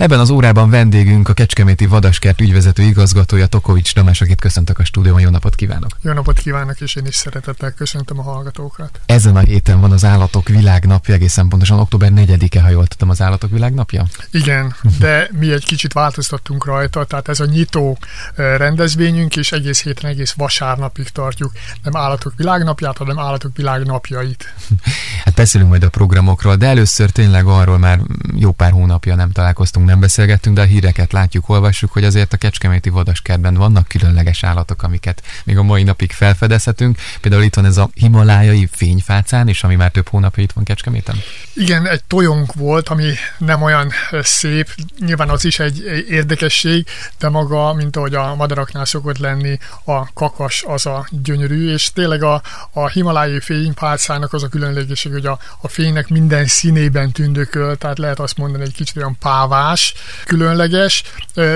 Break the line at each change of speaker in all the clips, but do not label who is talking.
Ebben az órában vendégünk a Kecskeméti Vadaskert ügyvezető igazgatója Tokovics Tamás, akit köszöntök a stúdióban. Jó napot kívánok!
Jó napot kívánok, és én is szeretettel köszöntöm a hallgatókat.
Ezen a héten van az Állatok Világnapja, egészen pontosan október 4-e, ha jól tudom, az Állatok Világnapja?
Igen, de mi egy kicsit változtattunk rajta, tehát ez a nyitó rendezvényünk, és egész héten, egész vasárnapig tartjuk nem Állatok Világnapját, hanem Állatok Világnapjait.
Hát beszélünk majd a programokról, de először tényleg arról már jó pár hónapja nem találkoztunk nem beszélgettünk, de a híreket látjuk, olvassuk, hogy azért a Kecskeméti vadaskertben vannak különleges állatok, amiket még a mai napig felfedezhetünk. Például itt van ez a himalájai fényfácán, és ami már több hónapja itt van Kecskeméten.
Igen, egy tojónk volt, ami nem olyan szép, nyilván az is egy érdekesség, de maga, mint ahogy a madaraknál szokott lenni, a kakas az a gyönyörű, és tényleg a, a himalájai fénypálcának az a különlegesség, hogy a, a fénynek minden színében tündököl, tehát lehet azt mondani, egy kicsit olyan pávás, más, különleges,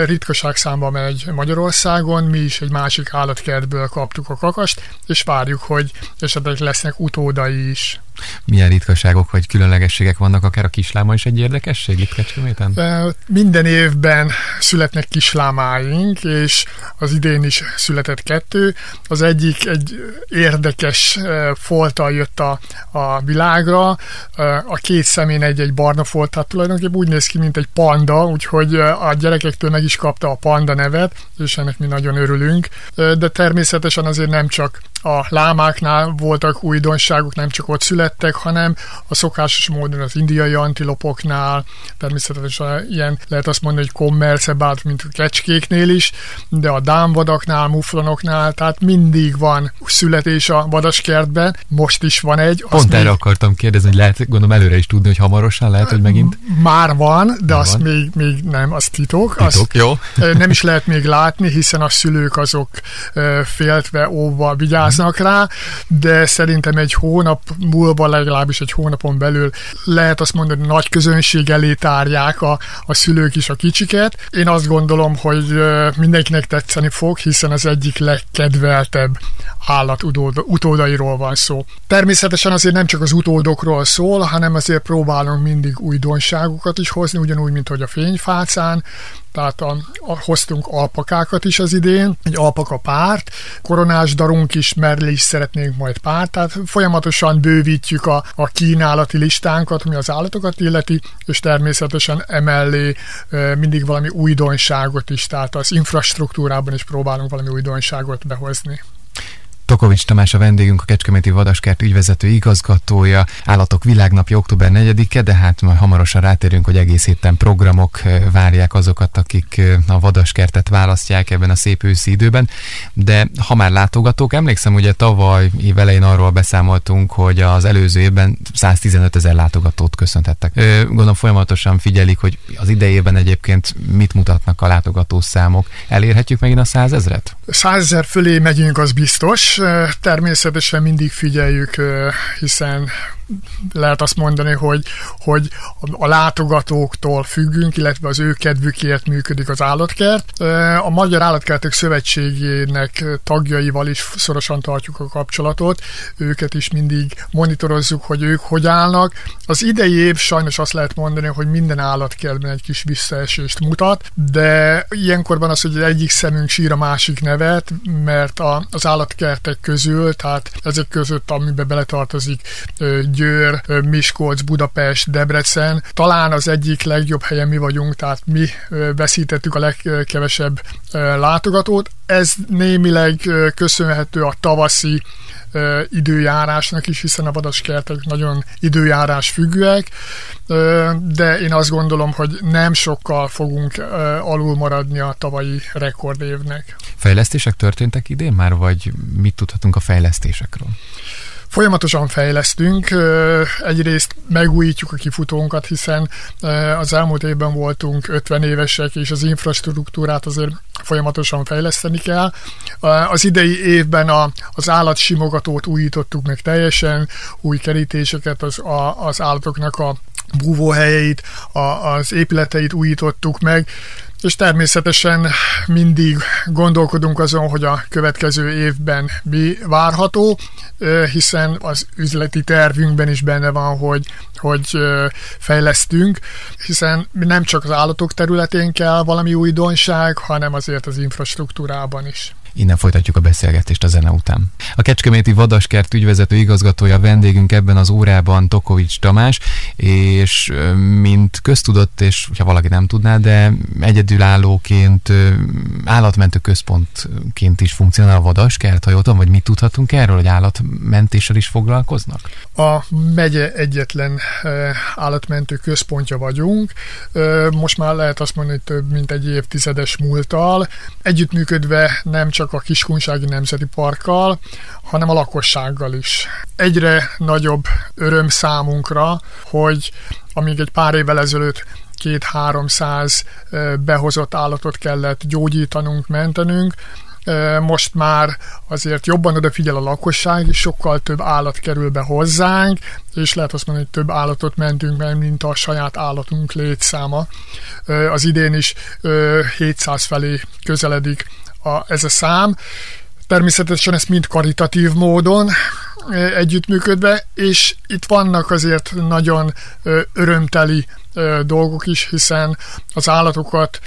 ritkaság számba megy Magyarországon, mi is egy másik állatkertből kaptuk a kakast, és várjuk, hogy esetleg lesznek utódai is
milyen ritkaságok vagy különlegességek vannak, akár a kisláma is egy érdekesség itt Kecskeméten?
Minden évben születnek kislámáink, és az idén is született kettő. Az egyik egy érdekes folttal jött a, a világra, a két szemén egy-egy barna folt, tehát tulajdonképpen úgy néz ki, mint egy panda, úgyhogy a gyerekektől meg is kapta a panda nevet, és ennek mi nagyon örülünk. De természetesen azért nem csak a lámáknál voltak újdonságok, nem csak ott születtek, hanem a szokásos módon az indiai antilopoknál, természetesen ilyen lehet azt mondani, hogy kommerszebált, mint a kecskéknél is, de a dámvadaknál, muflonoknál, tehát mindig van születés a vadaskertben, most is van egy.
Pont még... erre akartam kérdezni, hogy lehet, gondolom előre is tudni, hogy hamarosan lehet, hogy megint...
Már van, de azt van. Még, még nem, az titok.
Titok, azt
jó. Nem is lehet még látni, hiszen a szülők azok féltve, vigyáznak, vigyáznak rá, de szerintem egy hónap múlva, legalábbis egy hónapon belül lehet azt mondani, hogy nagy közönség elé tárják a, a szülők is a kicsiket. Én azt gondolom, hogy mindenkinek tetszeni fog, hiszen az egyik legkedveltebb állat utódairól van szó. Természetesen azért nem csak az utódokról szól, hanem azért próbálunk mindig újdonságokat is hozni, ugyanúgy, mint hogy a fényfácán, tehát a, a, hoztunk alpakákat is az idén, egy alpaka párt, koronás darunk is, merli is szeretnénk majd párt, tehát folyamatosan bővítjük a, a kínálati listánkat, ami az állatokat illeti, és természetesen emellé e, mindig valami újdonságot is, tehát az infrastruktúrában is próbálunk valami újdonságot behozni.
Tokovics Tamás a vendégünk, a Kecskeméti Vadaskert ügyvezető igazgatója, Állatok Világnapja október 4-e, de hát majd hamarosan rátérünk, hogy egész héten programok várják azokat, akik a Vadaskertet választják ebben a szép őszi időben. De ha már látogatók, emlékszem, ugye tavaly év elején arról beszámoltunk, hogy az előző évben 115 ezer látogatót köszönhettek. Gondolom folyamatosan figyelik, hogy az idejében egyébként mit mutatnak a látogató számok. Elérhetjük megint a 100 ezret?
100 ezer fölé megyünk, az biztos természetesen mindig figyeljük, hiszen lehet azt mondani, hogy, hogy a látogatóktól függünk, illetve az ő kedvükért működik az állatkert. A Magyar Állatkertek Szövetségének tagjaival is szorosan tartjuk a kapcsolatot, őket is mindig monitorozzuk, hogy ők hogy állnak. Az idei év sajnos azt lehet mondani, hogy minden állatkertben egy kis visszaesést mutat, de ilyenkorban az, hogy egyik szemünk sír a másik nevet, mert a, az állatkertek közül, tehát ezek között, amiben beletartozik Győr, Miskolc, Budapest, Debrecen. Talán az egyik legjobb helyen mi vagyunk, tehát mi veszítettük a legkevesebb látogatót. Ez némileg köszönhető a tavaszi időjárásnak is, hiszen a vadaskertek nagyon időjárás függőek, de én azt gondolom, hogy nem sokkal fogunk alul maradni a tavalyi rekordévnek.
Fejlesztések történtek idén már, vagy mit tudhatunk a fejlesztésekről?
Folyamatosan fejlesztünk, egyrészt megújítjuk a kifutónkat, hiszen az elmúlt évben voltunk 50 évesek, és az infrastruktúrát azért folyamatosan fejleszteni kell. Az idei évben a, az állatsimogatót újítottuk meg teljesen, új kerítéseket, az, a, az állatoknak a búvóhelyeit, az épületeit újítottuk meg, és természetesen mindig gondolkodunk azon, hogy a következő évben mi várható, hiszen az üzleti tervünkben is benne van, hogy, hogy fejlesztünk, hiszen nem csak az állatok területén kell valami újdonság, hanem azért az infrastruktúrában is.
Innen folytatjuk a beszélgetést a zene után. A Kecskeméti Vadaskert ügyvezető igazgatója vendégünk ebben az órában Tokovics Tamás, és mint köztudott, és ha valaki nem tudná, de egyedülállóként állatmentő központként is funkcionál a Vadaskert, ha jól tudom, vagy mit tudhatunk erről, hogy állatmentéssel is foglalkoznak?
A megye egyetlen állatmentő központja vagyunk. Most már lehet azt mondani, hogy több mint egy évtizedes múltal. Együttműködve nem csak csak a Kiskunsági Nemzeti Parkkal, hanem a lakossággal is. Egyre nagyobb öröm számunkra, hogy amíg egy pár évvel ezelőtt két-háromszáz behozott állatot kellett gyógyítanunk, mentenünk, most már azért jobban odafigyel a lakosság, és sokkal több állat kerül be hozzánk, és lehet azt mondani, hogy több állatot mentünk meg, mint a saját állatunk létszáma. Az idén is 700 felé közeledik a, ez a szám. Természetesen ezt mind karitatív módon együttműködve, és itt vannak azért nagyon örömteli dolgok is, hiszen az állatokat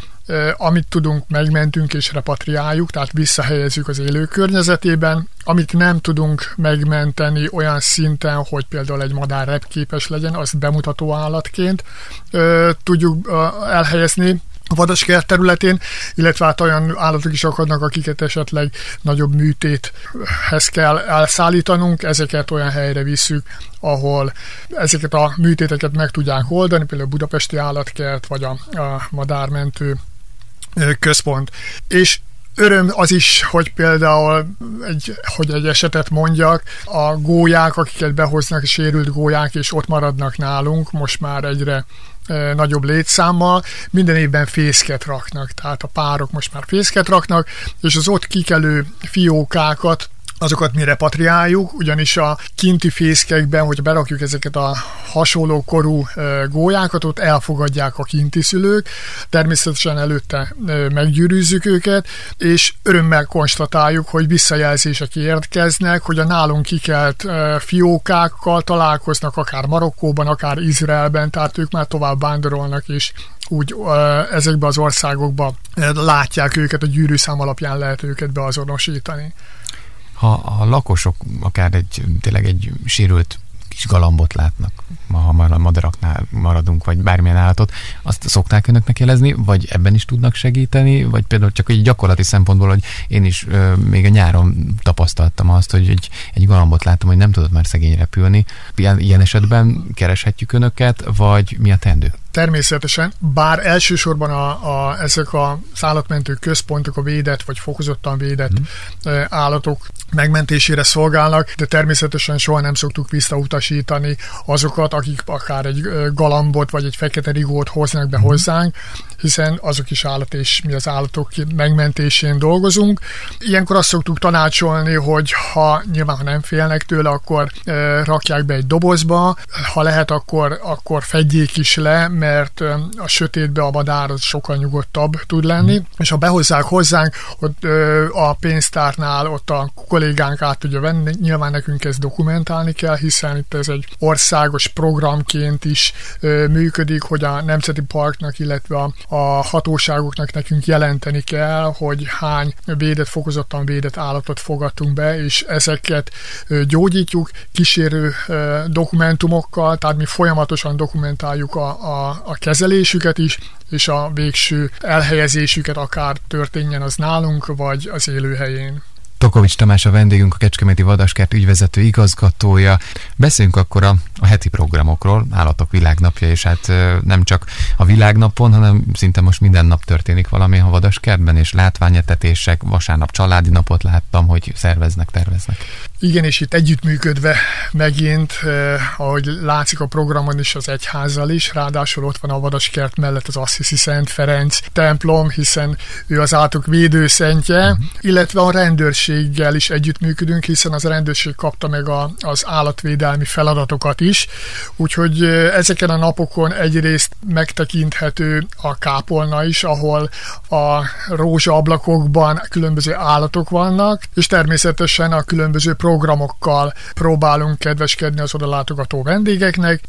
amit tudunk, megmentünk és repatriáljuk, tehát visszahelyezzük az élő környezetében, amit nem tudunk megmenteni olyan szinten, hogy például egy madár repképes legyen, azt bemutató állatként tudjuk elhelyezni, a vadaskert területén, illetve hát olyan állatok is akadnak, akiket esetleg nagyobb műtéthez kell elszállítanunk, ezeket olyan helyre visszük, ahol ezeket a műtéteket meg tudják oldani, például a Budapesti Állatkert, vagy a, a Madármentő központ. És Öröm az is, hogy például egy, hogy egy esetet mondjak, a gólyák, akiket behoznak, sérült gólyák, és ott maradnak nálunk, most már egyre nagyobb létszámmal, minden évben fészket raknak, tehát a párok most már fészket raknak, és az ott kikelő fiókákat azokat mi repatriáljuk, ugyanis a kinti fészkekben, hogy berakjuk ezeket a hasonló korú gólyákat, ott elfogadják a kinti szülők, természetesen előtte meggyűrűzzük őket, és örömmel konstatáljuk, hogy visszajelzések érkeznek, hogy a nálunk kikelt fiókákkal találkoznak akár Marokkóban, akár Izraelben, tehát ők már tovább vándorolnak, és úgy ezekbe az országokba látják őket, a gyűrűszám alapján lehet őket beazonosítani
ha a lakosok akár egy, tényleg egy sérült kis galambot látnak, ha már a madaraknál maradunk, vagy bármilyen állatot, azt szokták önöknek jelezni, vagy ebben is tudnak segíteni, vagy például csak egy gyakorlati szempontból, hogy én is ö, még a nyáron tapasztaltam azt, hogy egy, egy galambot láttam, hogy nem tudott már szegény repülni. Ilyen, ilyen esetben kereshetjük önöket, vagy mi a tendő?
Természetesen, bár elsősorban a, a, ezek a szállatmentő központok a védett vagy fokozottan védett mm. állatok megmentésére szolgálnak, de természetesen soha nem szoktuk visszautasítani azokat, akik akár egy galambot vagy egy fekete rigót hoznak be mm. hozzánk, hiszen azok is állat, és mi az állatok megmentésén dolgozunk. Ilyenkor azt szoktuk tanácsolni, hogy ha nyilván ha nem félnek tőle, akkor e, rakják be egy dobozba, ha lehet, akkor, akkor fedjék is le, mert a sötétbe a madár az sokkal nyugodtabb tud lenni, és ha behozzák hozzánk, ott e, a pénztárnál ott a kollégánk át tudja venni, nyilván nekünk ezt dokumentálni kell, hiszen itt ez egy országos programként is e, működik, hogy a Nemzeti Parknak, illetve a, a hatóságoknak nekünk jelenteni kell, hogy hány védett, fokozottan védett állatot fogadtunk be, és ezeket gyógyítjuk kísérő dokumentumokkal, tehát mi folyamatosan dokumentáljuk a, a, a kezelésüket is, és a végső elhelyezésüket akár történjen az nálunk, vagy az élőhelyén.
Tokovics Tamás a vendégünk, a Kecskeméti Vadaskert ügyvezető igazgatója. Beszéljünk akkor a, a heti programokról, Állatok Világnapja, és hát nem csak a világnapon, hanem szinte most minden nap történik valami a Vadaskertben, és látványetetések, vasárnap családi napot láttam, hogy szerveznek, terveznek.
Igen, és itt együttműködve megint, eh, ahogy látszik a programon is az egyházzal is, ráadásul ott van a Vadaskert mellett az Assisi Szent Ferenc templom, hiszen ő az átok védőszentje, uh-huh. illetve a rendőrséggel is együttműködünk, hiszen az rendőrség kapta meg a, az állatvédelmi feladatokat is. Úgyhogy ezeken a napokon egyrészt megtekinthető a kápolna is, ahol a rózsaablakokban különböző állatok vannak, és természetesen a különböző programokkal próbálunk kedveskedni az oda látogató vendégeknek.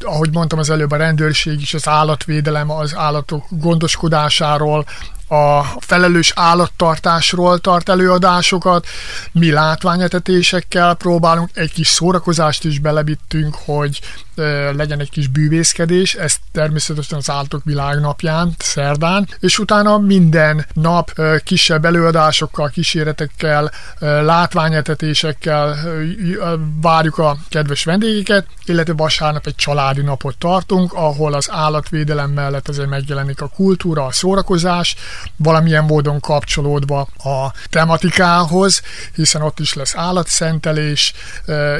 Ahogy mondtam az előbb, a rendőrség is az állatvédelem, az állatok gondoskodásáról, a felelős állattartásról tart előadásokat, mi látványetetésekkel próbálunk, egy kis szórakozást is belevittünk, hogy legyen egy kis bűvészkedés, ez természetesen az állatok világnapján, szerdán, és utána minden nap kisebb előadásokkal, kíséretekkel, látványetetésekkel várjuk a kedves vendégeket, illetve vasárnap egy családi napot tartunk, ahol az állatvédelem mellett azért megjelenik a kultúra, a szórakozás, valamilyen módon kapcsolódva a tematikához, hiszen ott is lesz állatszentelés,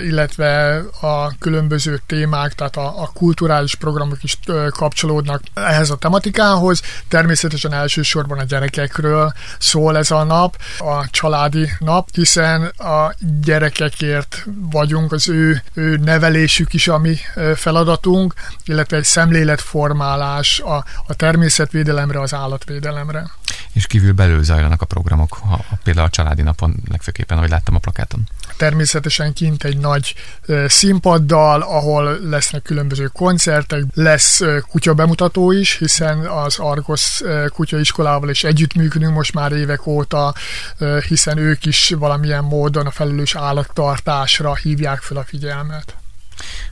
illetve a különböző témák, tehát a, a kulturális programok is kapcsolódnak ehhez a tematikához. Természetesen elsősorban a gyerekekről szól ez a nap, a családi nap, hiszen a gyerekekért vagyunk, az ő, ő nevelésük is a mi feladatunk, illetve egy szemléletformálás a, a természetvédelemre, az állatvédelemre
és kívül belül zajlanak a programok, ha, például a családi napon legfőképpen, ahogy láttam a plakáton.
Természetesen kint egy nagy színpaddal, ahol lesznek különböző koncertek, lesz kutya bemutató is, hiszen az Argos kutyaiskolával is együttműködünk most már évek óta, hiszen ők is valamilyen módon a felelős állattartásra hívják fel a figyelmet.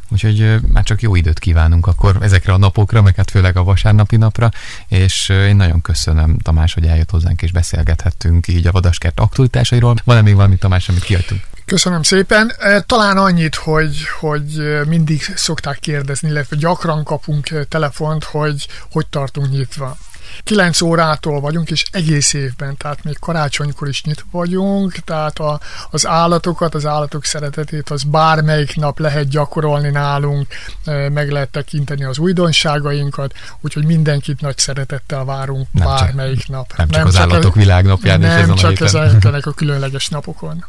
Úgyhogy már csak jó időt kívánunk akkor ezekre a napokra, meg hát főleg a vasárnapi napra, és én nagyon köszönöm Tamás, hogy eljött hozzánk és beszélgethettünk így a Vadaskert aktualitásairól. Van-e még valami Tamás, amit kiadtunk?
Köszönöm szépen. Talán annyit, hogy, hogy mindig szokták kérdezni, illetve gyakran kapunk telefont, hogy hogy tartunk nyitva. 9 órától vagyunk, és egész évben, tehát még karácsonykor is nyitva vagyunk, tehát a, az állatokat, az állatok szeretetét, az bármelyik nap lehet gyakorolni nálunk, meg lehet tekinteni az újdonságainkat, úgyhogy mindenkit nagy szeretettel várunk nem bármelyik
csak,
nap.
Nem csak nem az csak állatok világnapján.
Nem csak ezeknek a különleges napokon.